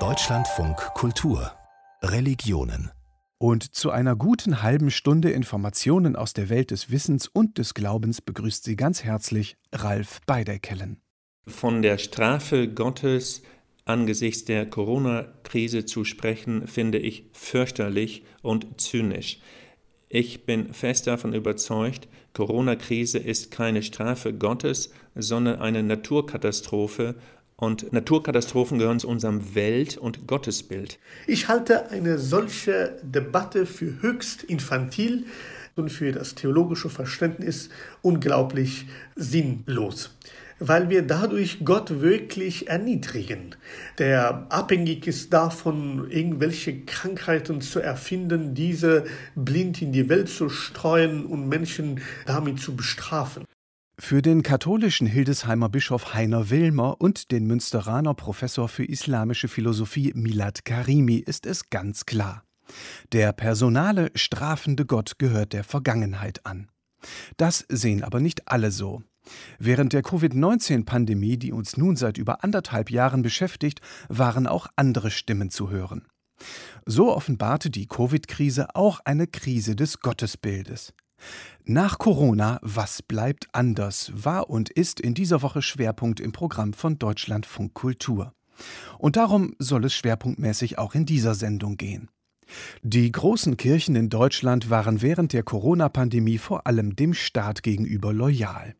Deutschlandfunk Kultur Religionen und zu einer guten halben Stunde Informationen aus der Welt des Wissens und des Glaubens begrüßt Sie ganz herzlich Ralf Beiderkellen. Von der Strafe Gottes angesichts der Corona-Krise zu sprechen, finde ich fürchterlich und zynisch. Ich bin fest davon überzeugt, Corona-Krise ist keine Strafe Gottes, sondern eine Naturkatastrophe und Naturkatastrophen gehören zu unserem Welt- und Gottesbild. Ich halte eine solche Debatte für höchst infantil und für das theologische Verständnis unglaublich sinnlos weil wir dadurch Gott wirklich erniedrigen, der abhängig ist davon, irgendwelche Krankheiten zu erfinden, diese blind in die Welt zu streuen und Menschen damit zu bestrafen. Für den katholischen Hildesheimer Bischof Heiner Wilmer und den Münsteraner Professor für islamische Philosophie Milad Karimi ist es ganz klar. Der personale, strafende Gott gehört der Vergangenheit an. Das sehen aber nicht alle so. Während der Covid-19-Pandemie, die uns nun seit über anderthalb Jahren beschäftigt, waren auch andere Stimmen zu hören. So offenbarte die Covid-Krise auch eine Krise des Gottesbildes. Nach Corona, was bleibt anders, war und ist in dieser Woche Schwerpunkt im Programm von Deutschlandfunk Kultur. Und darum soll es schwerpunktmäßig auch in dieser Sendung gehen. Die großen Kirchen in Deutschland waren während der Corona-Pandemie vor allem dem Staat gegenüber loyal.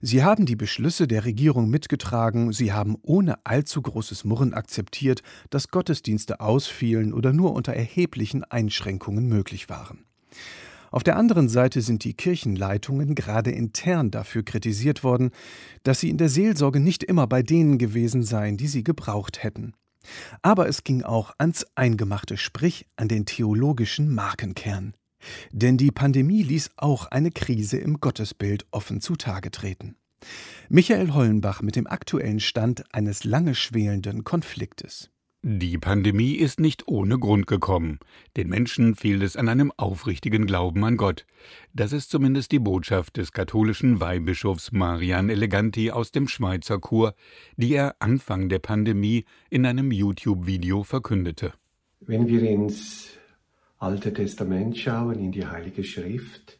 Sie haben die Beschlüsse der Regierung mitgetragen, sie haben ohne allzu großes Murren akzeptiert, dass Gottesdienste ausfielen oder nur unter erheblichen Einschränkungen möglich waren. Auf der anderen Seite sind die Kirchenleitungen gerade intern dafür kritisiert worden, dass sie in der Seelsorge nicht immer bei denen gewesen seien, die sie gebraucht hätten. Aber es ging auch ans Eingemachte, sprich an den theologischen Markenkern. Denn die Pandemie ließ auch eine Krise im Gottesbild offen zutage treten. Michael Hollenbach mit dem aktuellen Stand eines lange schwelenden Konfliktes. Die Pandemie ist nicht ohne Grund gekommen. Den Menschen fehlt es an einem aufrichtigen Glauben an Gott. Das ist zumindest die Botschaft des katholischen Weihbischofs Marian Eleganti aus dem Schweizer Chor, die er Anfang der Pandemie in einem YouTube-Video verkündete. Wenn wir ins Alte Testament schauen, in die Heilige Schrift,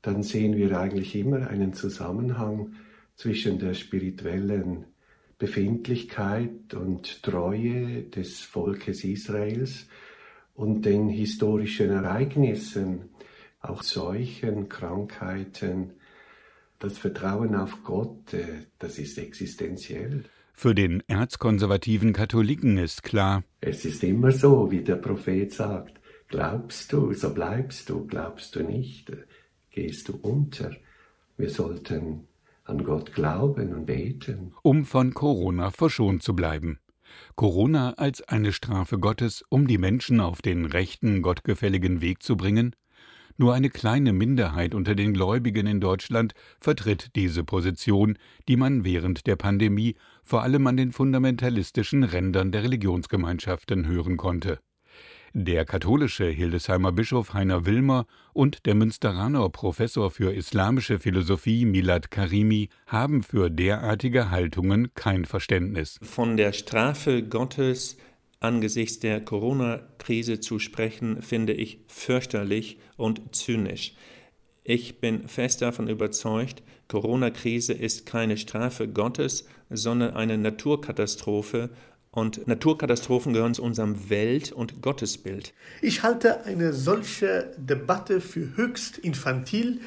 dann sehen wir eigentlich immer einen Zusammenhang zwischen der spirituellen Befindlichkeit und Treue des Volkes Israels und den historischen Ereignissen, auch Seuchen, Krankheiten. Das Vertrauen auf Gott, äh, das ist existenziell. Für den erzkonservativen Katholiken ist klar, es ist immer so, wie der Prophet sagt, glaubst du, so bleibst du, glaubst du nicht, gehst du unter. Wir sollten an Gott glauben und beten. Um von Corona verschont zu bleiben. Corona als eine Strafe Gottes, um die Menschen auf den rechten, gottgefälligen Weg zu bringen? Nur eine kleine Minderheit unter den Gläubigen in Deutschland vertritt diese Position, die man während der Pandemie vor allem an den fundamentalistischen Rändern der Religionsgemeinschaften hören konnte. Der katholische Hildesheimer Bischof Heiner Wilmer und der Münsteraner Professor für islamische Philosophie Milad Karimi haben für derartige Haltungen kein Verständnis. Von der Strafe Gottes angesichts der Corona-Krise zu sprechen, finde ich fürchterlich und zynisch. Ich bin fest davon überzeugt, Corona-Krise ist keine Strafe Gottes, sondern eine Naturkatastrophe und Naturkatastrophen gehören zu unserem Welt- und Gottesbild. Ich halte eine solche Debatte für höchst infantil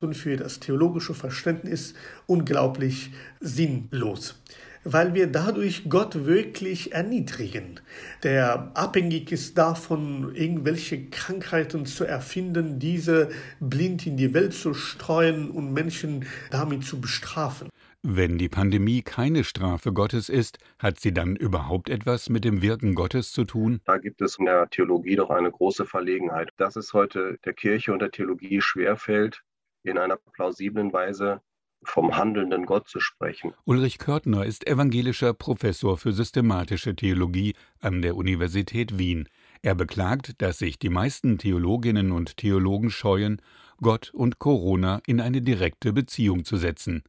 und für das theologische Verständnis unglaublich sinnlos weil wir dadurch Gott wirklich erniedrigen, der abhängig ist davon, irgendwelche Krankheiten zu erfinden, diese blind in die Welt zu streuen und Menschen damit zu bestrafen. Wenn die Pandemie keine Strafe Gottes ist, hat sie dann überhaupt etwas mit dem Wirken Gottes zu tun? Da gibt es in der Theologie doch eine große Verlegenheit, dass es heute der Kirche und der Theologie schwerfällt, in einer plausiblen Weise vom handelnden Gott zu sprechen. Ulrich Körtner ist evangelischer Professor für systematische Theologie an der Universität Wien. Er beklagt, dass sich die meisten Theologinnen und Theologen scheuen, Gott und Corona in eine direkte Beziehung zu setzen.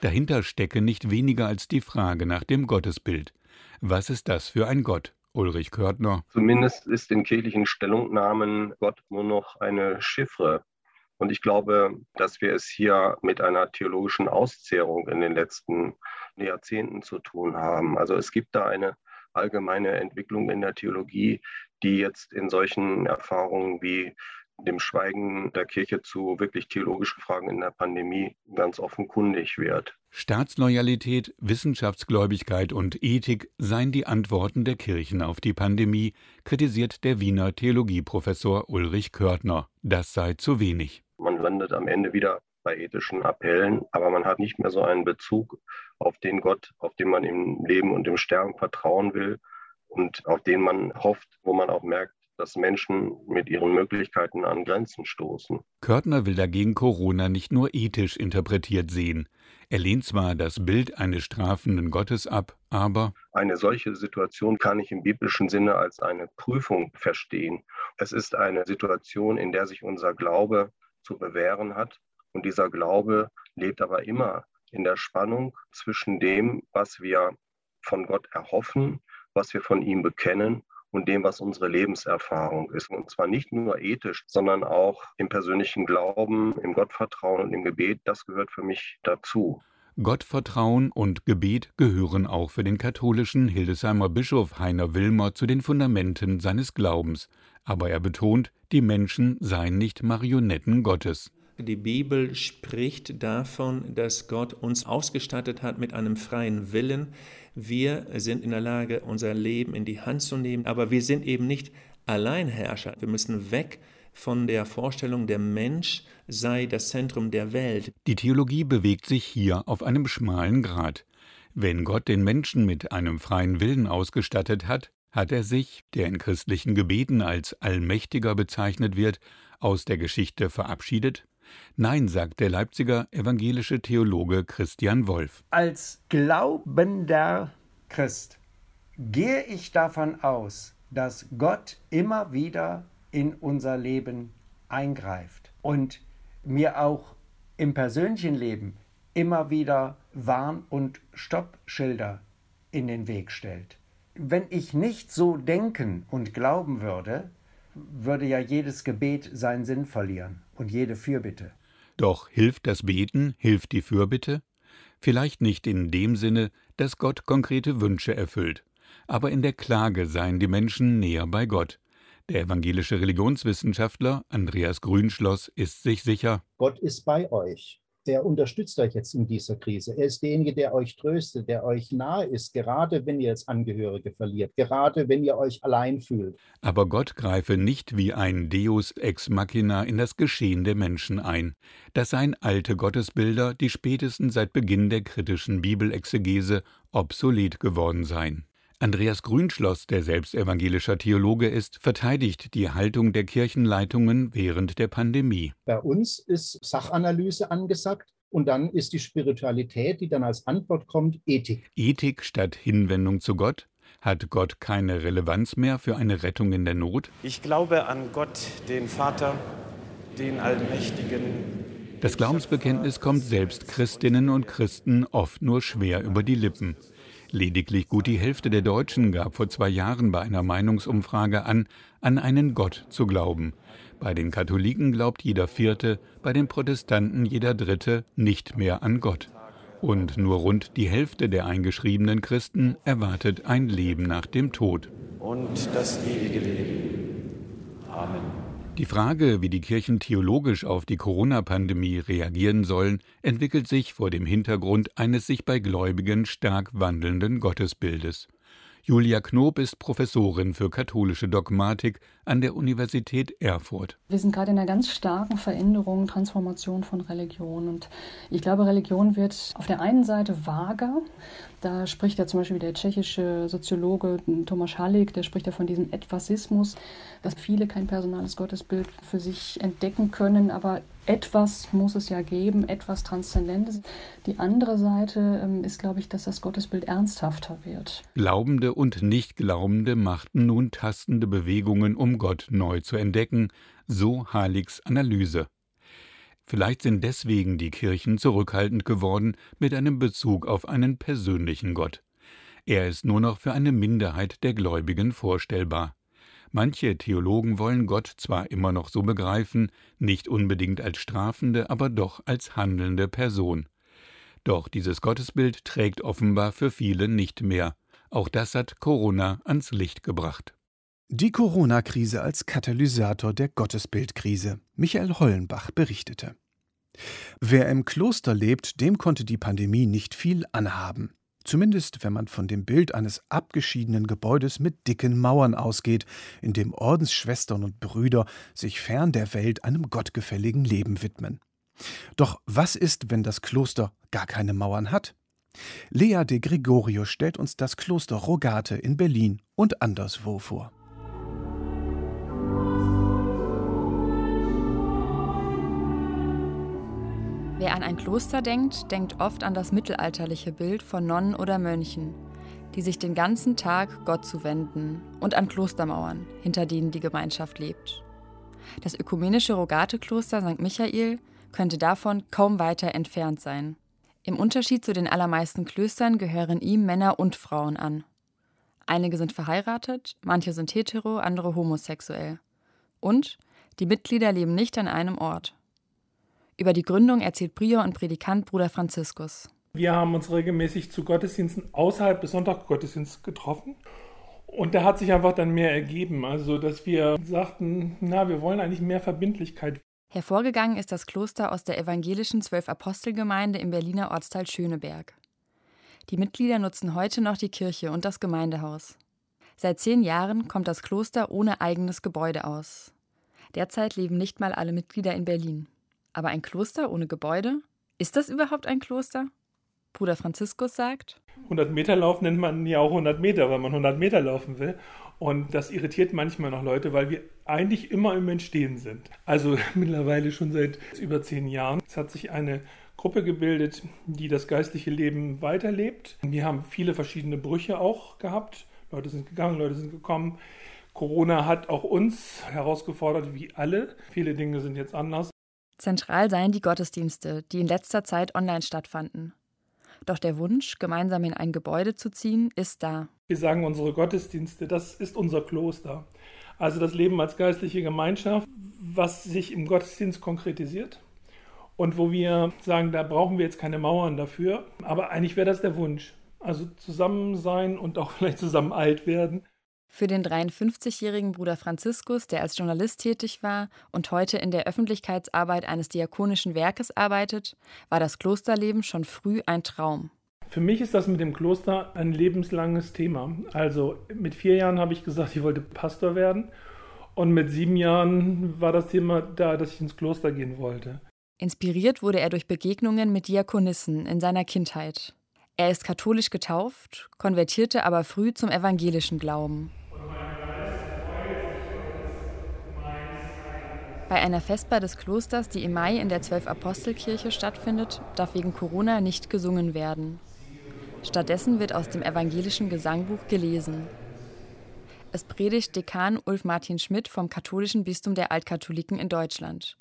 Dahinter stecke nicht weniger als die Frage nach dem Gottesbild. Was ist das für ein Gott? Ulrich Körtner. Zumindest ist in kirchlichen Stellungnahmen Gott nur noch eine Chiffre. Und ich glaube, dass wir es hier mit einer theologischen Auszehrung in den letzten Jahrzehnten zu tun haben. Also es gibt da eine allgemeine Entwicklung in der Theologie, die jetzt in solchen Erfahrungen wie dem Schweigen der Kirche zu wirklich theologischen Fragen in der Pandemie ganz offenkundig wird. Staatsloyalität, Wissenschaftsgläubigkeit und Ethik seien die Antworten der Kirchen auf die Pandemie, kritisiert der Wiener Theologieprofessor Ulrich Körtner. Das sei zu wenig. Man landet am Ende wieder bei ethischen Appellen, aber man hat nicht mehr so einen Bezug auf den Gott, auf den man im Leben und im Sterben vertrauen will und auf den man hofft, wo man auch merkt, dass Menschen mit ihren Möglichkeiten an Grenzen stoßen. Körtner will dagegen Corona nicht nur ethisch interpretiert sehen. Er lehnt zwar das Bild eines strafenden Gottes ab, aber eine solche Situation kann ich im biblischen Sinne als eine Prüfung verstehen. Es ist eine Situation, in der sich unser Glaube zu bewähren hat. Und dieser Glaube lebt aber immer in der Spannung zwischen dem, was wir von Gott erhoffen, was wir von ihm bekennen und dem, was unsere Lebenserfahrung ist. Und zwar nicht nur ethisch, sondern auch im persönlichen Glauben, im Gottvertrauen und im Gebet. Das gehört für mich dazu. Gottvertrauen und Gebet gehören auch für den katholischen Hildesheimer Bischof Heiner Wilmer zu den Fundamenten seines Glaubens. Aber er betont, die Menschen seien nicht Marionetten Gottes. Die Bibel spricht davon, dass Gott uns ausgestattet hat mit einem freien Willen. Wir sind in der Lage, unser Leben in die Hand zu nehmen, aber wir sind eben nicht Alleinherrscher. Wir müssen weg von der Vorstellung, der Mensch sei das Zentrum der Welt. Die Theologie bewegt sich hier auf einem schmalen Grat. Wenn Gott den Menschen mit einem freien Willen ausgestattet hat, hat er sich, der in christlichen Gebeten als Allmächtiger bezeichnet wird, aus der Geschichte verabschiedet? Nein, sagt der Leipziger evangelische Theologe Christian Wolf. Als glaubender Christ gehe ich davon aus, dass Gott immer wieder in unser Leben eingreift und mir auch im persönlichen Leben immer wieder Warn- und Stoppschilder in den Weg stellt. Wenn ich nicht so denken und glauben würde, würde ja jedes Gebet seinen Sinn verlieren und jede Fürbitte. Doch hilft das Beten, hilft die Fürbitte? Vielleicht nicht in dem Sinne, dass Gott konkrete Wünsche erfüllt, aber in der Klage seien die Menschen näher bei Gott. Der evangelische Religionswissenschaftler Andreas Grünschloss ist sich sicher, Gott ist bei euch der unterstützt euch jetzt in dieser Krise. Er ist derjenige, der euch tröstet, der euch nahe ist, gerade wenn ihr jetzt Angehörige verliert, gerade wenn ihr euch allein fühlt. Aber Gott greife nicht wie ein Deus ex machina in das Geschehen der Menschen ein. Das seien alte Gottesbilder, die spätestens seit Beginn der kritischen Bibelexegese obsolet geworden seien. Andreas Grünschloss, der selbst evangelischer Theologe ist, verteidigt die Haltung der Kirchenleitungen während der Pandemie. Bei uns ist Sachanalyse angesagt. Und dann ist die Spiritualität, die dann als Antwort kommt, Ethik. Ethik statt Hinwendung zu Gott? Hat Gott keine Relevanz mehr für eine Rettung in der Not? Ich glaube an Gott, den Vater, den Allmächtigen. Das Glaubensbekenntnis kommt selbst Christinnen und Christen oft nur schwer über die Lippen. Lediglich gut die Hälfte der Deutschen gab vor zwei Jahren bei einer Meinungsumfrage an, an einen Gott zu glauben. Bei den Katholiken glaubt jeder Vierte, bei den Protestanten jeder Dritte nicht mehr an Gott. Und nur rund die Hälfte der eingeschriebenen Christen erwartet ein Leben nach dem Tod. Und das ewige Leben. Amen. Die Frage, wie die Kirchen theologisch auf die Corona-Pandemie reagieren sollen, entwickelt sich vor dem Hintergrund eines sich bei Gläubigen stark wandelnden Gottesbildes. Julia Knob ist Professorin für katholische Dogmatik an der Universität Erfurt. Wir sind gerade in einer ganz starken Veränderung, Transformation von Religion. Und ich glaube, Religion wird auf der einen Seite vager. Da spricht ja zum Beispiel der tschechische Soziologe Tomasz Halik, der spricht ja von diesem Etwasismus, dass viele kein personales Gottesbild für sich entdecken können, aber etwas muss es ja geben, etwas Transzendentes. Die andere Seite ähm, ist, glaube ich, dass das Gottesbild ernsthafter wird. Glaubende und Nichtglaubende machten nun tastende Bewegungen, um Gott neu zu entdecken, so Haligs Analyse. Vielleicht sind deswegen die Kirchen zurückhaltend geworden mit einem Bezug auf einen persönlichen Gott. Er ist nur noch für eine Minderheit der Gläubigen vorstellbar. Manche Theologen wollen Gott zwar immer noch so begreifen, nicht unbedingt als strafende, aber doch als handelnde Person. Doch dieses Gottesbild trägt offenbar für viele nicht mehr. Auch das hat Corona ans Licht gebracht. Die Corona-Krise als Katalysator der Gottesbildkrise. Michael Hollenbach berichtete. Wer im Kloster lebt, dem konnte die Pandemie nicht viel anhaben. Zumindest wenn man von dem Bild eines abgeschiedenen Gebäudes mit dicken Mauern ausgeht, in dem Ordensschwestern und Brüder sich fern der Welt einem gottgefälligen Leben widmen. Doch was ist, wenn das Kloster gar keine Mauern hat? Lea de Gregorio stellt uns das Kloster Rogate in Berlin und anderswo vor. Wer an ein Kloster denkt, denkt oft an das mittelalterliche Bild von Nonnen oder Mönchen, die sich den ganzen Tag Gott zuwenden und an Klostermauern, hinter denen die Gemeinschaft lebt. Das ökumenische Rogate-Kloster St. Michael könnte davon kaum weiter entfernt sein. Im Unterschied zu den allermeisten Klöstern gehören ihm Männer und Frauen an. Einige sind verheiratet, manche sind hetero, andere homosexuell. Und die Mitglieder leben nicht an einem Ort. Über die Gründung erzählt Prior und Predikant Bruder Franziskus. Wir haben uns regelmäßig zu Gottesdiensten außerhalb des Sonntagsgottesdienstes getroffen. Und da hat sich einfach dann mehr ergeben. Also, dass wir sagten, na, wir wollen eigentlich mehr Verbindlichkeit. Hervorgegangen ist das Kloster aus der evangelischen Zwölf-Apostel-Gemeinde im Berliner Ortsteil Schöneberg. Die Mitglieder nutzen heute noch die Kirche und das Gemeindehaus. Seit zehn Jahren kommt das Kloster ohne eigenes Gebäude aus. Derzeit leben nicht mal alle Mitglieder in Berlin. Aber ein Kloster ohne Gebäude? Ist das überhaupt ein Kloster? Bruder Franziskus sagt: 100 Meter Lauf nennt man ja auch 100 Meter, weil man 100 Meter laufen will. Und das irritiert manchmal noch Leute, weil wir eigentlich immer im Entstehen sind. Also mittlerweile schon seit über zehn Jahren. Es hat sich eine Gruppe gebildet, die das geistliche Leben weiterlebt. Wir haben viele verschiedene Brüche auch gehabt. Leute sind gegangen, Leute sind gekommen. Corona hat auch uns herausgefordert, wie alle. Viele Dinge sind jetzt anders. Zentral seien die Gottesdienste, die in letzter Zeit online stattfanden. Doch der Wunsch, gemeinsam in ein Gebäude zu ziehen, ist da. Wir sagen unsere Gottesdienste, das ist unser Kloster. Also das Leben als geistliche Gemeinschaft, was sich im Gottesdienst konkretisiert. Und wo wir sagen, da brauchen wir jetzt keine Mauern dafür. Aber eigentlich wäre das der Wunsch. Also zusammen sein und auch vielleicht zusammen alt werden. Für den 53-jährigen Bruder Franziskus, der als Journalist tätig war und heute in der Öffentlichkeitsarbeit eines diakonischen Werkes arbeitet, war das Klosterleben schon früh ein Traum. Für mich ist das mit dem Kloster ein lebenslanges Thema. Also mit vier Jahren habe ich gesagt, ich wollte Pastor werden. Und mit sieben Jahren war das Thema da, dass ich ins Kloster gehen wollte. Inspiriert wurde er durch Begegnungen mit Diakonissen in seiner Kindheit. Er ist katholisch getauft, konvertierte aber früh zum evangelischen Glauben. Bei einer Vesper des Klosters, die im Mai in der Zwölf-Apostelkirche stattfindet, darf wegen Corona nicht gesungen werden. Stattdessen wird aus dem evangelischen Gesangbuch gelesen. Es predigt Dekan Ulf Martin Schmidt vom katholischen Bistum der Altkatholiken in Deutschland.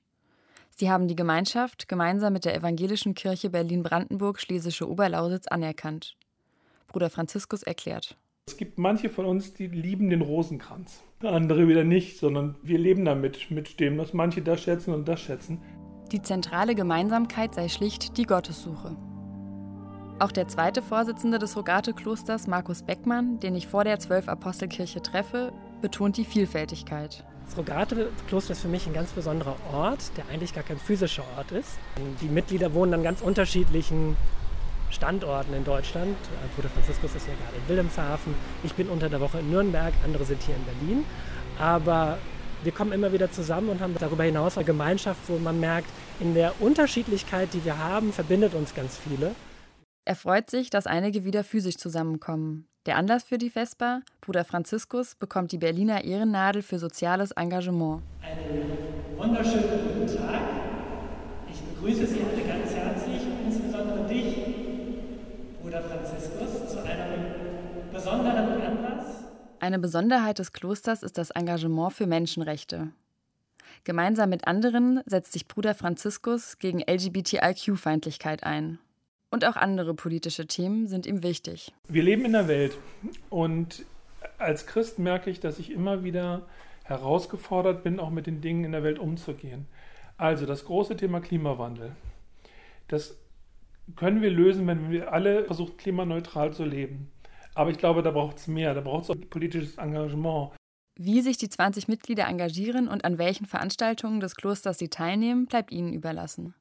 Sie haben die Gemeinschaft gemeinsam mit der Evangelischen Kirche Berlin-Brandenburg-Schlesische Oberlausitz anerkannt. Bruder Franziskus erklärt. Es gibt manche von uns, die lieben den Rosenkranz, andere wieder nicht, sondern wir leben damit, mit dem, dass manche das schätzen und das schätzen. Die zentrale Gemeinsamkeit sei schlicht die Gottessuche. Auch der zweite Vorsitzende des Rogate-Klosters, Markus Beckmann, den ich vor der Zwölf-Apostelkirche treffe, betont die Vielfältigkeit. Das Rogate-Kloster ist für mich ein ganz besonderer Ort, der eigentlich gar kein physischer Ort ist. Die Mitglieder wohnen an ganz unterschiedlichen Standorten in Deutschland. Bruder Franziskus ist ja gerade in Wilhelmshaven. Ich bin unter der Woche in Nürnberg, andere sind hier in Berlin. Aber wir kommen immer wieder zusammen und haben darüber hinaus eine Gemeinschaft, wo man merkt, in der Unterschiedlichkeit, die wir haben, verbindet uns ganz viele. Er freut sich, dass einige wieder physisch zusammenkommen. Der Anlass für die Vespa? Bruder Franziskus bekommt die Berliner Ehrennadel für soziales Engagement. Einen wunderschönen guten Tag. Ich begrüße Sie alle ganz herzlich, insbesondere dich, Bruder Franziskus, zu einem besonderen Anlass. Eine Besonderheit des Klosters ist das Engagement für Menschenrechte. Gemeinsam mit anderen setzt sich Bruder Franziskus gegen LGBTIQ-Feindlichkeit ein. Und auch andere politische Themen sind ihm wichtig. Wir leben in der Welt und als Christ merke ich, dass ich immer wieder herausgefordert bin, auch mit den Dingen in der Welt umzugehen. Also das große Thema Klimawandel. Das können wir lösen, wenn wir alle versuchen, klimaneutral zu leben. Aber ich glaube, da braucht es mehr, da braucht es auch politisches Engagement. Wie sich die 20 Mitglieder engagieren und an welchen Veranstaltungen des Klosters sie teilnehmen, bleibt ihnen überlassen.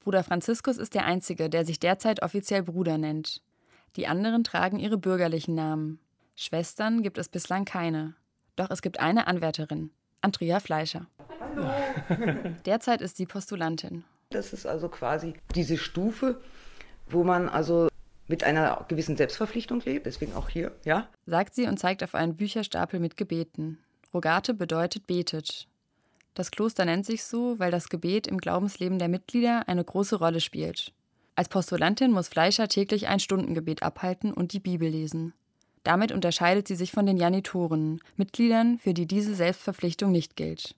Bruder Franziskus ist der Einzige, der sich derzeit offiziell Bruder nennt. Die anderen tragen ihre bürgerlichen Namen. Schwestern gibt es bislang keine. Doch es gibt eine Anwärterin, Andrea Fleischer. Hallo. Derzeit ist sie Postulantin. Das ist also quasi diese Stufe, wo man also mit einer gewissen Selbstverpflichtung lebt, deswegen auch hier, ja? Sagt sie und zeigt auf einen Bücherstapel mit Gebeten. Rogate bedeutet betet. Das Kloster nennt sich so, weil das Gebet im Glaubensleben der Mitglieder eine große Rolle spielt. Als Postulantin muss Fleischer täglich ein Stundengebet abhalten und die Bibel lesen. Damit unterscheidet sie sich von den Janitoren, Mitgliedern, für die diese Selbstverpflichtung nicht gilt.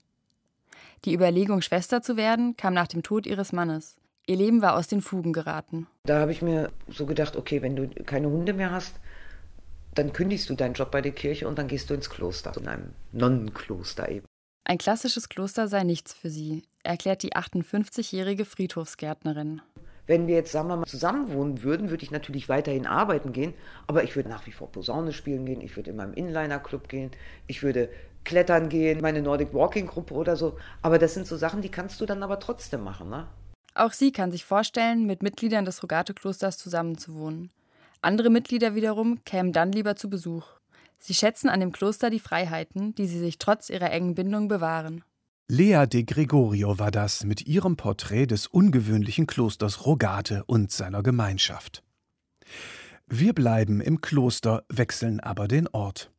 Die Überlegung, Schwester zu werden, kam nach dem Tod ihres Mannes. Ihr Leben war aus den Fugen geraten. Da habe ich mir so gedacht, okay, wenn du keine Hunde mehr hast, dann kündigst du deinen Job bei der Kirche und dann gehst du ins Kloster, in einem Nonnenkloster eben. Ein klassisches Kloster sei nichts für sie, erklärt die 58-jährige Friedhofsgärtnerin. Wenn wir jetzt, sagen wir mal, zusammen wohnen würden, würde ich natürlich weiterhin arbeiten gehen, aber ich würde nach wie vor Posaune spielen gehen, ich würde in meinem Inliner-Club gehen, ich würde klettern gehen, meine Nordic Walking Gruppe oder so. Aber das sind so Sachen, die kannst du dann aber trotzdem machen, ne? Auch sie kann sich vorstellen, mit Mitgliedern des Rogate-Klosters zusammenzuwohnen. Andere Mitglieder wiederum kämen dann lieber zu Besuch. Sie schätzen an dem Kloster die Freiheiten, die sie sich trotz ihrer engen Bindung bewahren. Lea de Gregorio war das mit ihrem Porträt des ungewöhnlichen Klosters Rogate und seiner Gemeinschaft. Wir bleiben im Kloster, wechseln aber den Ort.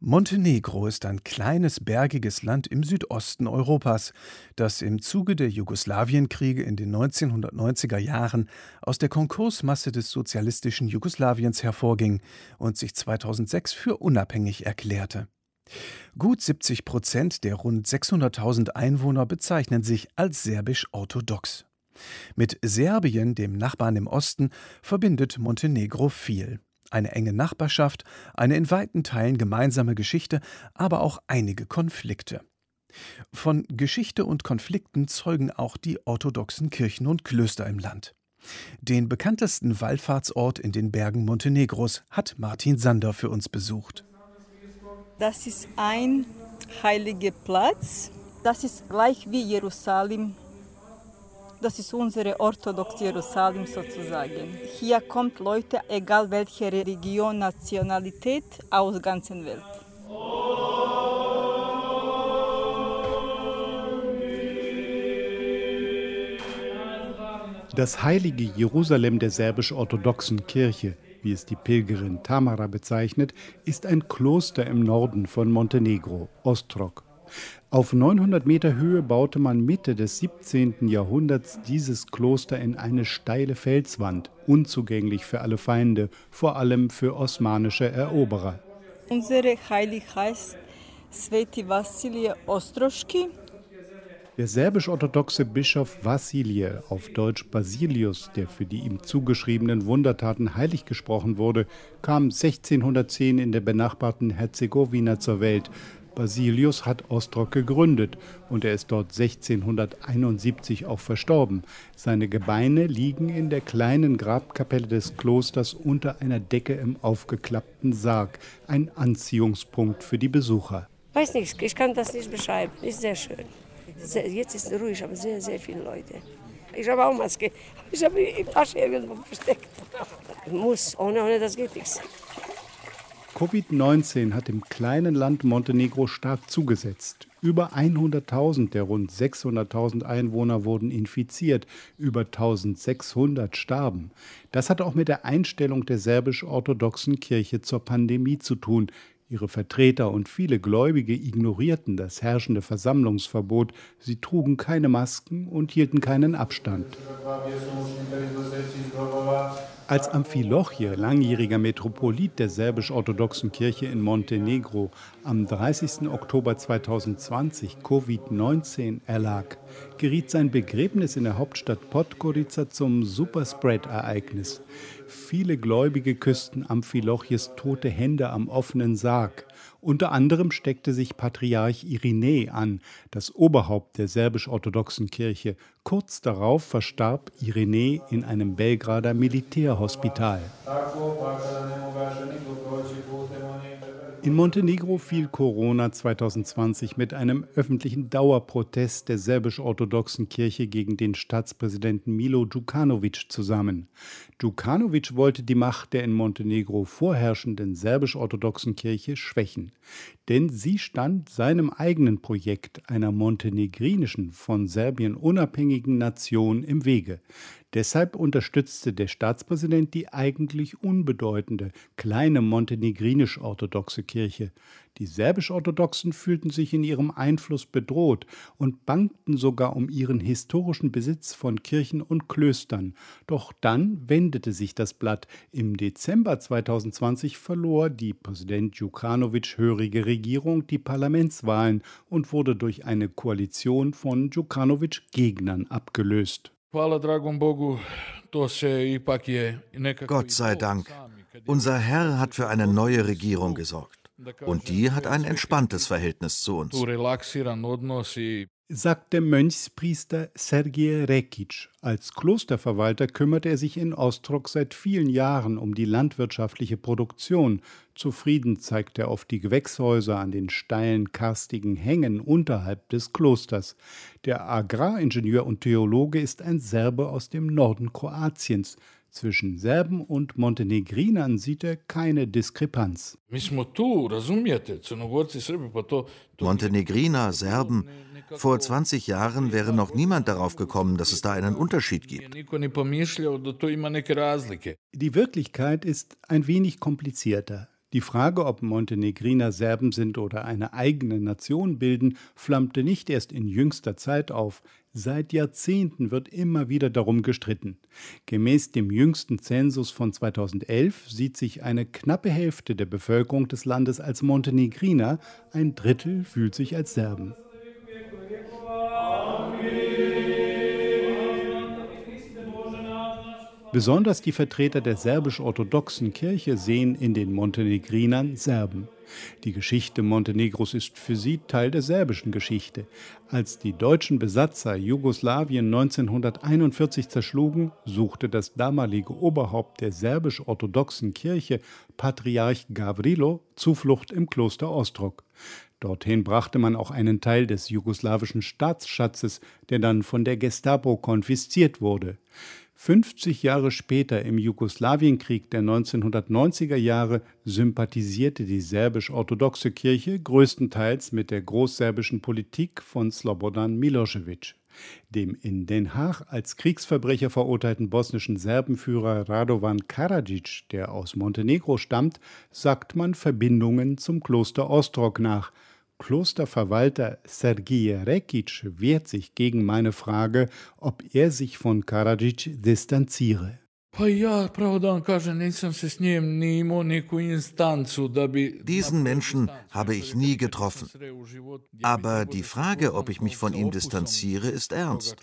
Montenegro ist ein kleines bergiges Land im Südosten Europas, das im Zuge der Jugoslawienkriege in den 1990er Jahren aus der Konkursmasse des sozialistischen Jugoslawiens hervorging und sich 2006 für unabhängig erklärte. Gut 70 Prozent der rund 600.000 Einwohner bezeichnen sich als serbisch-orthodox. Mit Serbien, dem Nachbarn im Osten, verbindet Montenegro viel eine enge Nachbarschaft, eine in weiten Teilen gemeinsame Geschichte, aber auch einige Konflikte. Von Geschichte und Konflikten zeugen auch die orthodoxen Kirchen und Klöster im Land. Den bekanntesten Wallfahrtsort in den Bergen Montenegros hat Martin Sander für uns besucht. Das ist ein heiliger Platz. Das ist gleich wie Jerusalem das ist unsere orthodoxe Jerusalem sozusagen. Hier kommt Leute, egal welche Religion, Nationalität, aus der ganzen Welt. Das heilige Jerusalem der serbisch-orthodoxen Kirche, wie es die Pilgerin Tamara bezeichnet, ist ein Kloster im Norden von Montenegro, Ostrog. Auf 900 Meter Höhe baute man Mitte des 17. Jahrhunderts dieses Kloster in eine steile Felswand, unzugänglich für alle Feinde, vor allem für osmanische Eroberer. Unsere Heilig heißt Sveti Vasilije Ostroschki. Der serbisch-orthodoxe Bischof Vasilije, auf Deutsch Basilius, der für die ihm zugeschriebenen Wundertaten heilig gesprochen wurde, kam 1610 in der benachbarten Herzegowina zur Welt Basilius hat Ostrog gegründet und er ist dort 1671 auch verstorben. Seine Gebeine liegen in der kleinen Grabkapelle des Klosters unter einer Decke im aufgeklappten Sarg, ein Anziehungspunkt für die Besucher. Weiß nicht, ich kann das nicht beschreiben. Ist sehr schön. Jetzt ist es ruhig, aber sehr, sehr viele Leute. Ich habe auch Maske. Ich habe die Tasche irgendwo versteckt. Muss, ohne, ohne das geht nichts. Covid-19 hat dem kleinen Land Montenegro stark zugesetzt. Über 100.000 der rund 600.000 Einwohner wurden infiziert, über 1.600 starben. Das hat auch mit der Einstellung der serbisch-orthodoxen Kirche zur Pandemie zu tun. Ihre Vertreter und viele Gläubige ignorierten das herrschende Versammlungsverbot, sie trugen keine Masken und hielten keinen Abstand. Als Amphilochie, langjähriger Metropolit der serbisch-orthodoxen Kirche in Montenegro, am 30. Oktober 2020 Covid-19 erlag, geriet sein Begräbnis in der Hauptstadt Podgorica zum Superspread-Ereignis. Viele Gläubige küssten Amphilochies tote Hände am offenen Sarg. Unter anderem steckte sich Patriarch Irinä an, das Oberhaupt der serbisch-orthodoxen Kirche. Kurz darauf verstarb Irinä in einem Belgrader Militärhospital. In Montenegro fiel Corona 2020 mit einem öffentlichen Dauerprotest der serbisch-orthodoxen Kirche gegen den Staatspräsidenten Milo Djukanovic zusammen. Djukanovic wollte die Macht der in Montenegro vorherrschenden serbisch-orthodoxen Kirche schwächen, denn sie stand seinem eigenen Projekt einer montenegrinischen, von Serbien unabhängigen Nation im Wege. Deshalb unterstützte der Staatspräsident die eigentlich unbedeutende, kleine montenegrinisch-orthodoxe Kirche. Die serbisch-orthodoxen fühlten sich in ihrem Einfluss bedroht und bangten sogar um ihren historischen Besitz von Kirchen und Klöstern. Doch dann wendete sich das Blatt. Im Dezember 2020 verlor die Präsident Djukanovic hörige Regierung die Parlamentswahlen und wurde durch eine Koalition von Djukanovic-Gegnern abgelöst. Gott sei Dank. Unser Herr hat für eine neue Regierung gesorgt. Und die hat ein entspanntes Verhältnis zu uns sagt der Mönchspriester Sergej Rekic. Als Klosterverwalter kümmert er sich in Ostrog seit vielen Jahren um die landwirtschaftliche Produktion. Zufrieden zeigt er auf die Gewächshäuser an den steilen, karstigen Hängen unterhalb des Klosters. Der Agraringenieur und Theologe ist ein Serbe aus dem Norden Kroatiens. Zwischen Serben und Montenegrinern sieht er keine Diskrepanz. Montenegriner, Serben, vor 20 Jahren wäre noch niemand darauf gekommen, dass es da einen Unterschied gibt. Die Wirklichkeit ist ein wenig komplizierter. Die Frage, ob Montenegriner Serben sind oder eine eigene Nation bilden, flammte nicht erst in jüngster Zeit auf. Seit Jahrzehnten wird immer wieder darum gestritten. Gemäß dem jüngsten Zensus von 2011 sieht sich eine knappe Hälfte der Bevölkerung des Landes als Montenegriner, ein Drittel fühlt sich als Serben. Besonders die Vertreter der serbisch-orthodoxen Kirche sehen in den Montenegrinern Serben. Die Geschichte Montenegros ist für sie Teil der serbischen Geschichte. Als die deutschen Besatzer Jugoslawien 1941 zerschlugen, suchte das damalige Oberhaupt der serbisch-orthodoxen Kirche, Patriarch Gavrilo, Zuflucht im Kloster Ostrog. Dorthin brachte man auch einen Teil des jugoslawischen Staatsschatzes, der dann von der Gestapo konfisziert wurde. 50 Jahre später im Jugoslawienkrieg der 1990er Jahre sympathisierte die serbisch-orthodoxe Kirche größtenteils mit der großserbischen Politik von Slobodan Milosevic. Dem in Den Haag als Kriegsverbrecher verurteilten bosnischen Serbenführer Radovan Karadzic, der aus Montenegro stammt, sagt man Verbindungen zum Kloster Ostrog nach – Klosterverwalter Sergij Rekic wehrt sich gegen meine Frage, ob er sich von Karadzic distanziere. Diesen Menschen habe ich nie getroffen. Aber die Frage, ob ich mich von ihm distanziere, ist ernst.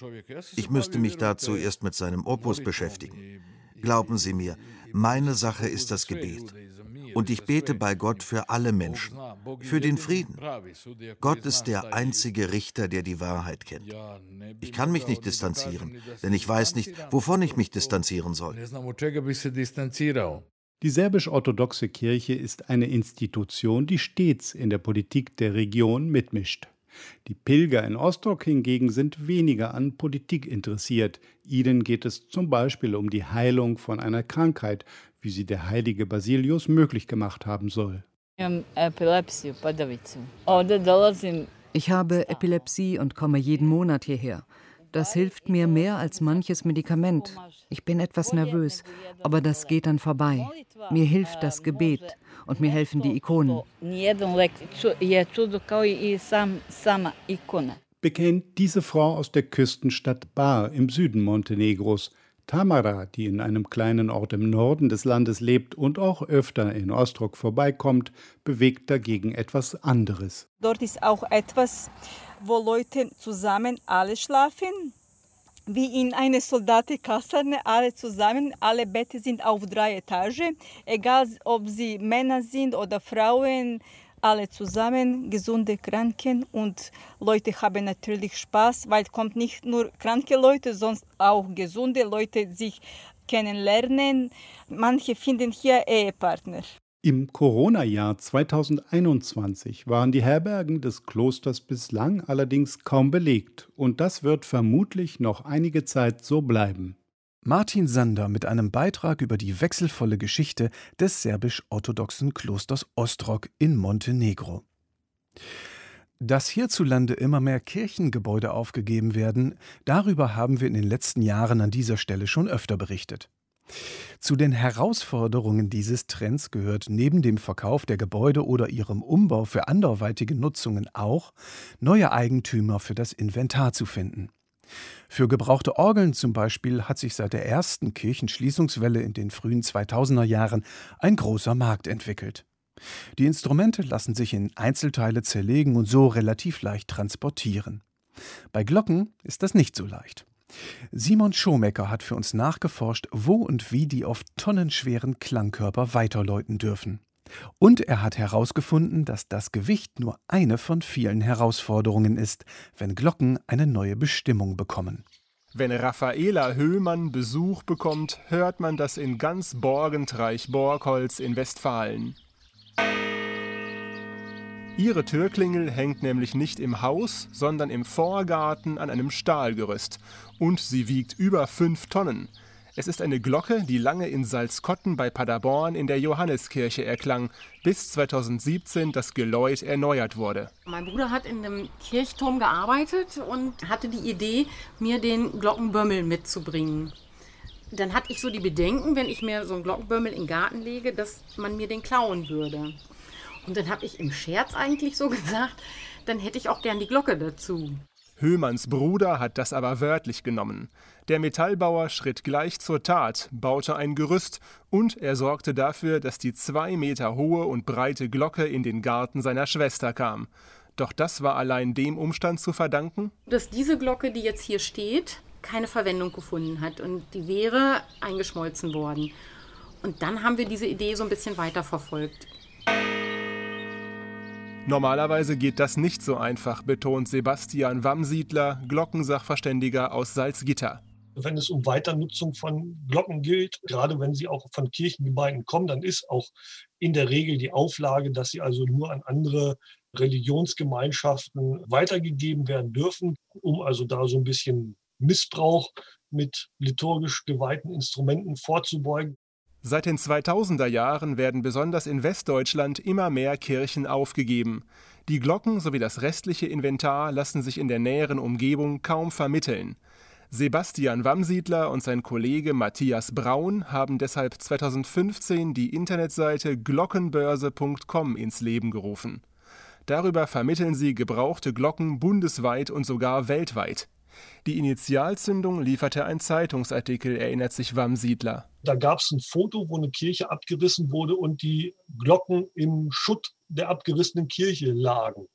Ich müsste mich dazu erst mit seinem Opus beschäftigen. Glauben Sie mir, meine Sache ist das Gebet. Und ich bete bei Gott für alle Menschen, für den Frieden. Gott ist der einzige Richter, der die Wahrheit kennt. Ich kann mich nicht distanzieren, denn ich weiß nicht, wovon ich mich distanzieren soll. Die serbisch-orthodoxe Kirche ist eine Institution, die stets in der Politik der Region mitmischt. Die Pilger in Ostrog hingegen sind weniger an Politik interessiert. Ihnen geht es zum Beispiel um die Heilung von einer Krankheit, wie sie der heilige Basilius möglich gemacht haben soll. Ich habe Epilepsie und komme jeden Monat hierher. Das hilft mir mehr als manches Medikament. Ich bin etwas nervös, aber das geht dann vorbei. Mir hilft das Gebet und mir helfen die Ikonen. Bekennt diese Frau aus der Küstenstadt Bar im Süden Montenegros. Tamara, die in einem kleinen Ort im Norden des Landes lebt und auch öfter in Ostrog vorbeikommt, bewegt dagegen etwas anderes. Dort ist auch etwas, wo Leute zusammen alle schlafen, wie in einer Soldatenkaserne, alle zusammen. Alle Betten sind auf drei Etagen, egal ob sie Männer sind oder Frauen alle zusammen, gesunde Kranken und Leute haben natürlich Spaß, weil kommt nicht nur kranke Leute, sondern auch gesunde Leute sich kennenlernen. Manche finden hier Ehepartner. Im Corona-Jahr 2021 waren die Herbergen des Klosters bislang allerdings kaum belegt und das wird vermutlich noch einige Zeit so bleiben. Martin Sander mit einem Beitrag über die wechselvolle Geschichte des serbisch-orthodoxen Klosters Ostrog in Montenegro. Dass hierzulande immer mehr Kirchengebäude aufgegeben werden, darüber haben wir in den letzten Jahren an dieser Stelle schon öfter berichtet. Zu den Herausforderungen dieses Trends gehört neben dem Verkauf der Gebäude oder ihrem Umbau für anderweitige Nutzungen auch, neue Eigentümer für das Inventar zu finden. Für gebrauchte Orgeln zum Beispiel hat sich seit der ersten Kirchenschließungswelle in den frühen 2000er Jahren ein großer Markt entwickelt. Die Instrumente lassen sich in Einzelteile zerlegen und so relativ leicht transportieren. Bei Glocken ist das nicht so leicht. Simon Schomecker hat für uns nachgeforscht, wo und wie die oft tonnenschweren Klangkörper weiterläuten dürfen. Und er hat herausgefunden, dass das Gewicht nur eine von vielen Herausforderungen ist, wenn Glocken eine neue Bestimmung bekommen. Wenn Raffaela Höhmann Besuch bekommt, hört man das in ganz Borgentreich Borgholz in Westfalen. Ihre Türklingel hängt nämlich nicht im Haus, sondern im Vorgarten an einem Stahlgerüst. Und sie wiegt über fünf Tonnen. Es ist eine Glocke, die lange in Salzkotten bei Paderborn in der Johanneskirche erklang, bis 2017 das Geläut erneuert wurde. Mein Bruder hat in einem Kirchturm gearbeitet und hatte die Idee, mir den Glockenbömmel mitzubringen. Dann hatte ich so die Bedenken, wenn ich mir so einen Glockenbömmel in den Garten lege, dass man mir den klauen würde. Und dann habe ich im Scherz eigentlich so gesagt, dann hätte ich auch gern die Glocke dazu. Höhmanns Bruder hat das aber wörtlich genommen. Der Metallbauer schritt gleich zur Tat, baute ein Gerüst und er sorgte dafür, dass die zwei Meter hohe und breite Glocke in den Garten seiner Schwester kam. Doch das war allein dem Umstand zu verdanken, dass diese Glocke, die jetzt hier steht, keine Verwendung gefunden hat und die wäre eingeschmolzen worden. Und dann haben wir diese Idee so ein bisschen weiterverfolgt. Normalerweise geht das nicht so einfach, betont Sebastian Wamsiedler, Glockensachverständiger aus Salzgitter. Wenn es um Weiternutzung von Glocken gilt, gerade wenn sie auch von Kirchengemeinden kommen, dann ist auch in der Regel die Auflage, dass sie also nur an andere Religionsgemeinschaften weitergegeben werden dürfen, um also da so ein bisschen Missbrauch mit liturgisch geweihten Instrumenten vorzubeugen. Seit den 2000er Jahren werden besonders in Westdeutschland immer mehr Kirchen aufgegeben. Die Glocken sowie das restliche Inventar lassen sich in der näheren Umgebung kaum vermitteln. Sebastian Wamsiedler und sein Kollege Matthias Braun haben deshalb 2015 die Internetseite glockenbörse.com ins Leben gerufen. Darüber vermitteln sie gebrauchte Glocken bundesweit und sogar weltweit. Die Initialzündung lieferte ein Zeitungsartikel, erinnert sich Wamsiedler. Da gab es ein Foto, wo eine Kirche abgerissen wurde und die Glocken im Schutt der abgerissenen Kirche lagen.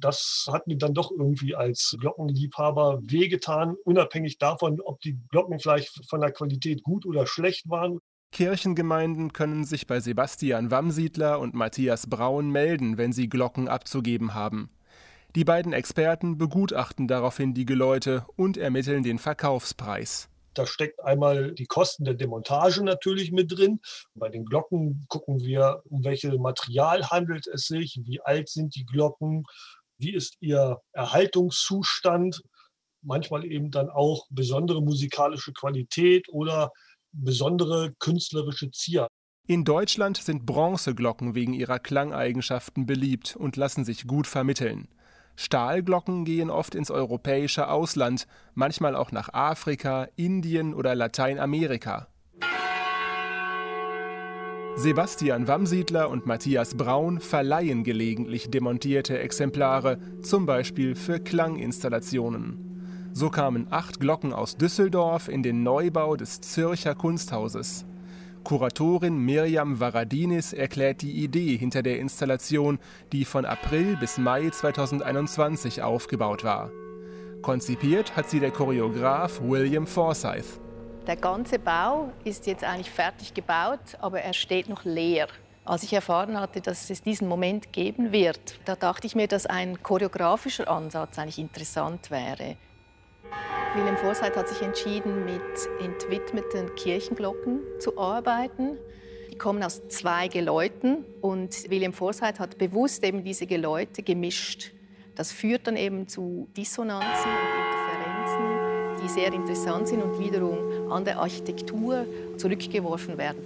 Das hat mir dann doch irgendwie als Glockenliebhaber wehgetan, unabhängig davon, ob die Glocken vielleicht von der Qualität gut oder schlecht waren. Kirchengemeinden können sich bei Sebastian Wamsiedler und Matthias Braun melden, wenn sie Glocken abzugeben haben. Die beiden Experten begutachten daraufhin die Geläute und ermitteln den Verkaufspreis. Da steckt einmal die Kosten der Demontage natürlich mit drin. Bei den Glocken gucken wir, um welches Material handelt es sich, wie alt sind die Glocken, wie ist ihr Erhaltungszustand, manchmal eben dann auch besondere musikalische Qualität oder besondere künstlerische Zier. In Deutschland sind Bronzeglocken wegen ihrer Klangeigenschaften beliebt und lassen sich gut vermitteln. Stahlglocken gehen oft ins europäische Ausland, manchmal auch nach Afrika, Indien oder Lateinamerika. Sebastian Wamsiedler und Matthias Braun verleihen gelegentlich demontierte Exemplare, zum Beispiel für Klanginstallationen. So kamen acht Glocken aus Düsseldorf in den Neubau des Zürcher Kunsthauses. Kuratorin Mirjam Varadinis erklärt die Idee hinter der Installation, die von April bis Mai 2021 aufgebaut war. Konzipiert hat sie der Choreograf William Forsyth. Der ganze Bau ist jetzt eigentlich fertig gebaut, aber er steht noch leer. Als ich erfahren hatte, dass es diesen Moment geben wird, da dachte ich mir, dass ein choreografischer Ansatz eigentlich interessant wäre. William Forsyth hat sich entschieden, mit entwidmeten Kirchenglocken zu arbeiten. Die kommen aus zwei Geläuten und William Forsyth hat bewusst eben diese Geläute gemischt. Das führt dann eben zu Dissonanzen und Interferenzen, die sehr interessant sind und wiederum an der Architektur zurückgeworfen werden.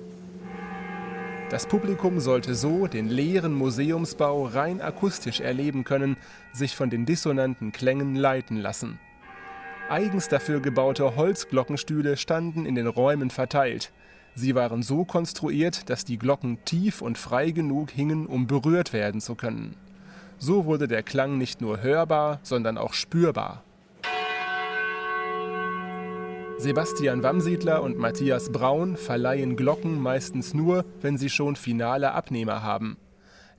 Das Publikum sollte so den leeren Museumsbau rein akustisch erleben können, sich von den dissonanten Klängen leiten lassen. Eigens dafür gebaute Holzglockenstühle standen in den Räumen verteilt. Sie waren so konstruiert, dass die Glocken tief und frei genug hingen, um berührt werden zu können. So wurde der Klang nicht nur hörbar, sondern auch spürbar. Sebastian Wamsiedler und Matthias Braun verleihen Glocken meistens nur, wenn sie schon finale Abnehmer haben.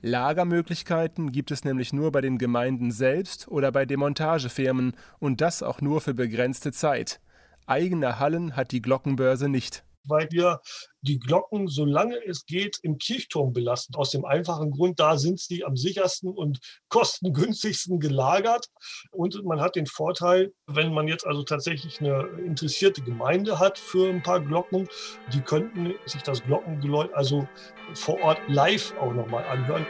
Lagermöglichkeiten gibt es nämlich nur bei den Gemeinden selbst oder bei Demontagefirmen und das auch nur für begrenzte Zeit. Eigene Hallen hat die Glockenbörse nicht weil wir die Glocken, solange es geht, im Kirchturm belassen. Aus dem einfachen Grund, da sind sie am sichersten und kostengünstigsten gelagert. Und man hat den Vorteil, wenn man jetzt also tatsächlich eine interessierte Gemeinde hat für ein paar Glocken, die könnten sich das Glockengeläut also vor Ort live auch nochmal anhören.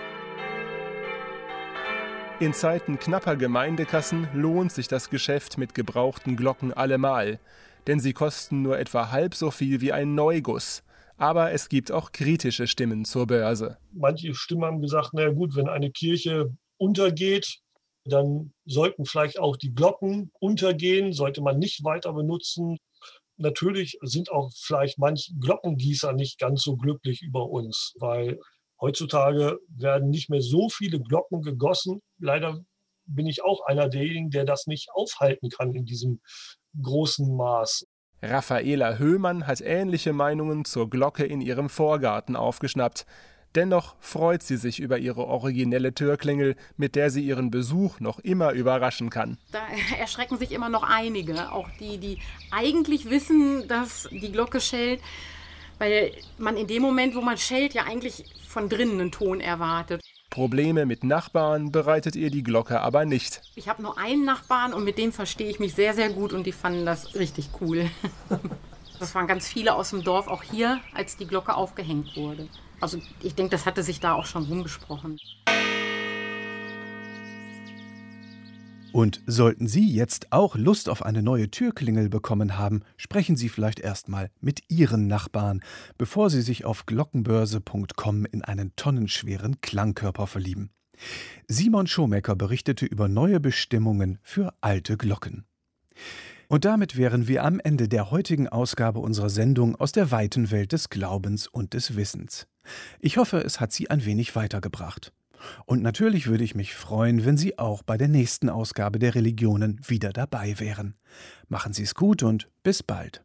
In Zeiten knapper Gemeindekassen lohnt sich das Geschäft mit gebrauchten Glocken allemal denn sie kosten nur etwa halb so viel wie ein Neuguss. Aber es gibt auch kritische Stimmen zur Börse. Manche Stimmen haben gesagt, na gut, wenn eine Kirche untergeht, dann sollten vielleicht auch die Glocken untergehen, sollte man nicht weiter benutzen. Natürlich sind auch vielleicht manche Glockengießer nicht ganz so glücklich über uns, weil heutzutage werden nicht mehr so viele Glocken gegossen. Leider bin ich auch einer derjenigen, der das nicht aufhalten kann in diesem großen Maß. Raffaela Höhmann hat ähnliche Meinungen zur Glocke in ihrem Vorgarten aufgeschnappt. Dennoch freut sie sich über ihre originelle Türklingel, mit der sie ihren Besuch noch immer überraschen kann. Da erschrecken sich immer noch einige, auch die, die eigentlich wissen, dass die Glocke schellt, weil man in dem Moment, wo man schellt, ja eigentlich von drinnen einen Ton erwartet. Probleme mit Nachbarn bereitet ihr die Glocke aber nicht. Ich habe nur einen Nachbarn und mit dem verstehe ich mich sehr, sehr gut und die fanden das richtig cool. Das waren ganz viele aus dem Dorf, auch hier, als die Glocke aufgehängt wurde. Also ich denke, das hatte sich da auch schon rumgesprochen. Und sollten Sie jetzt auch Lust auf eine neue Türklingel bekommen haben, sprechen Sie vielleicht erstmal mit Ihren Nachbarn, bevor Sie sich auf glockenbörse.com in einen tonnenschweren Klangkörper verlieben. Simon Schomecker berichtete über neue Bestimmungen für alte Glocken. Und damit wären wir am Ende der heutigen Ausgabe unserer Sendung aus der weiten Welt des Glaubens und des Wissens. Ich hoffe, es hat Sie ein wenig weitergebracht. Und natürlich würde ich mich freuen, wenn Sie auch bei der nächsten Ausgabe der Religionen wieder dabei wären. Machen Sie es gut und bis bald.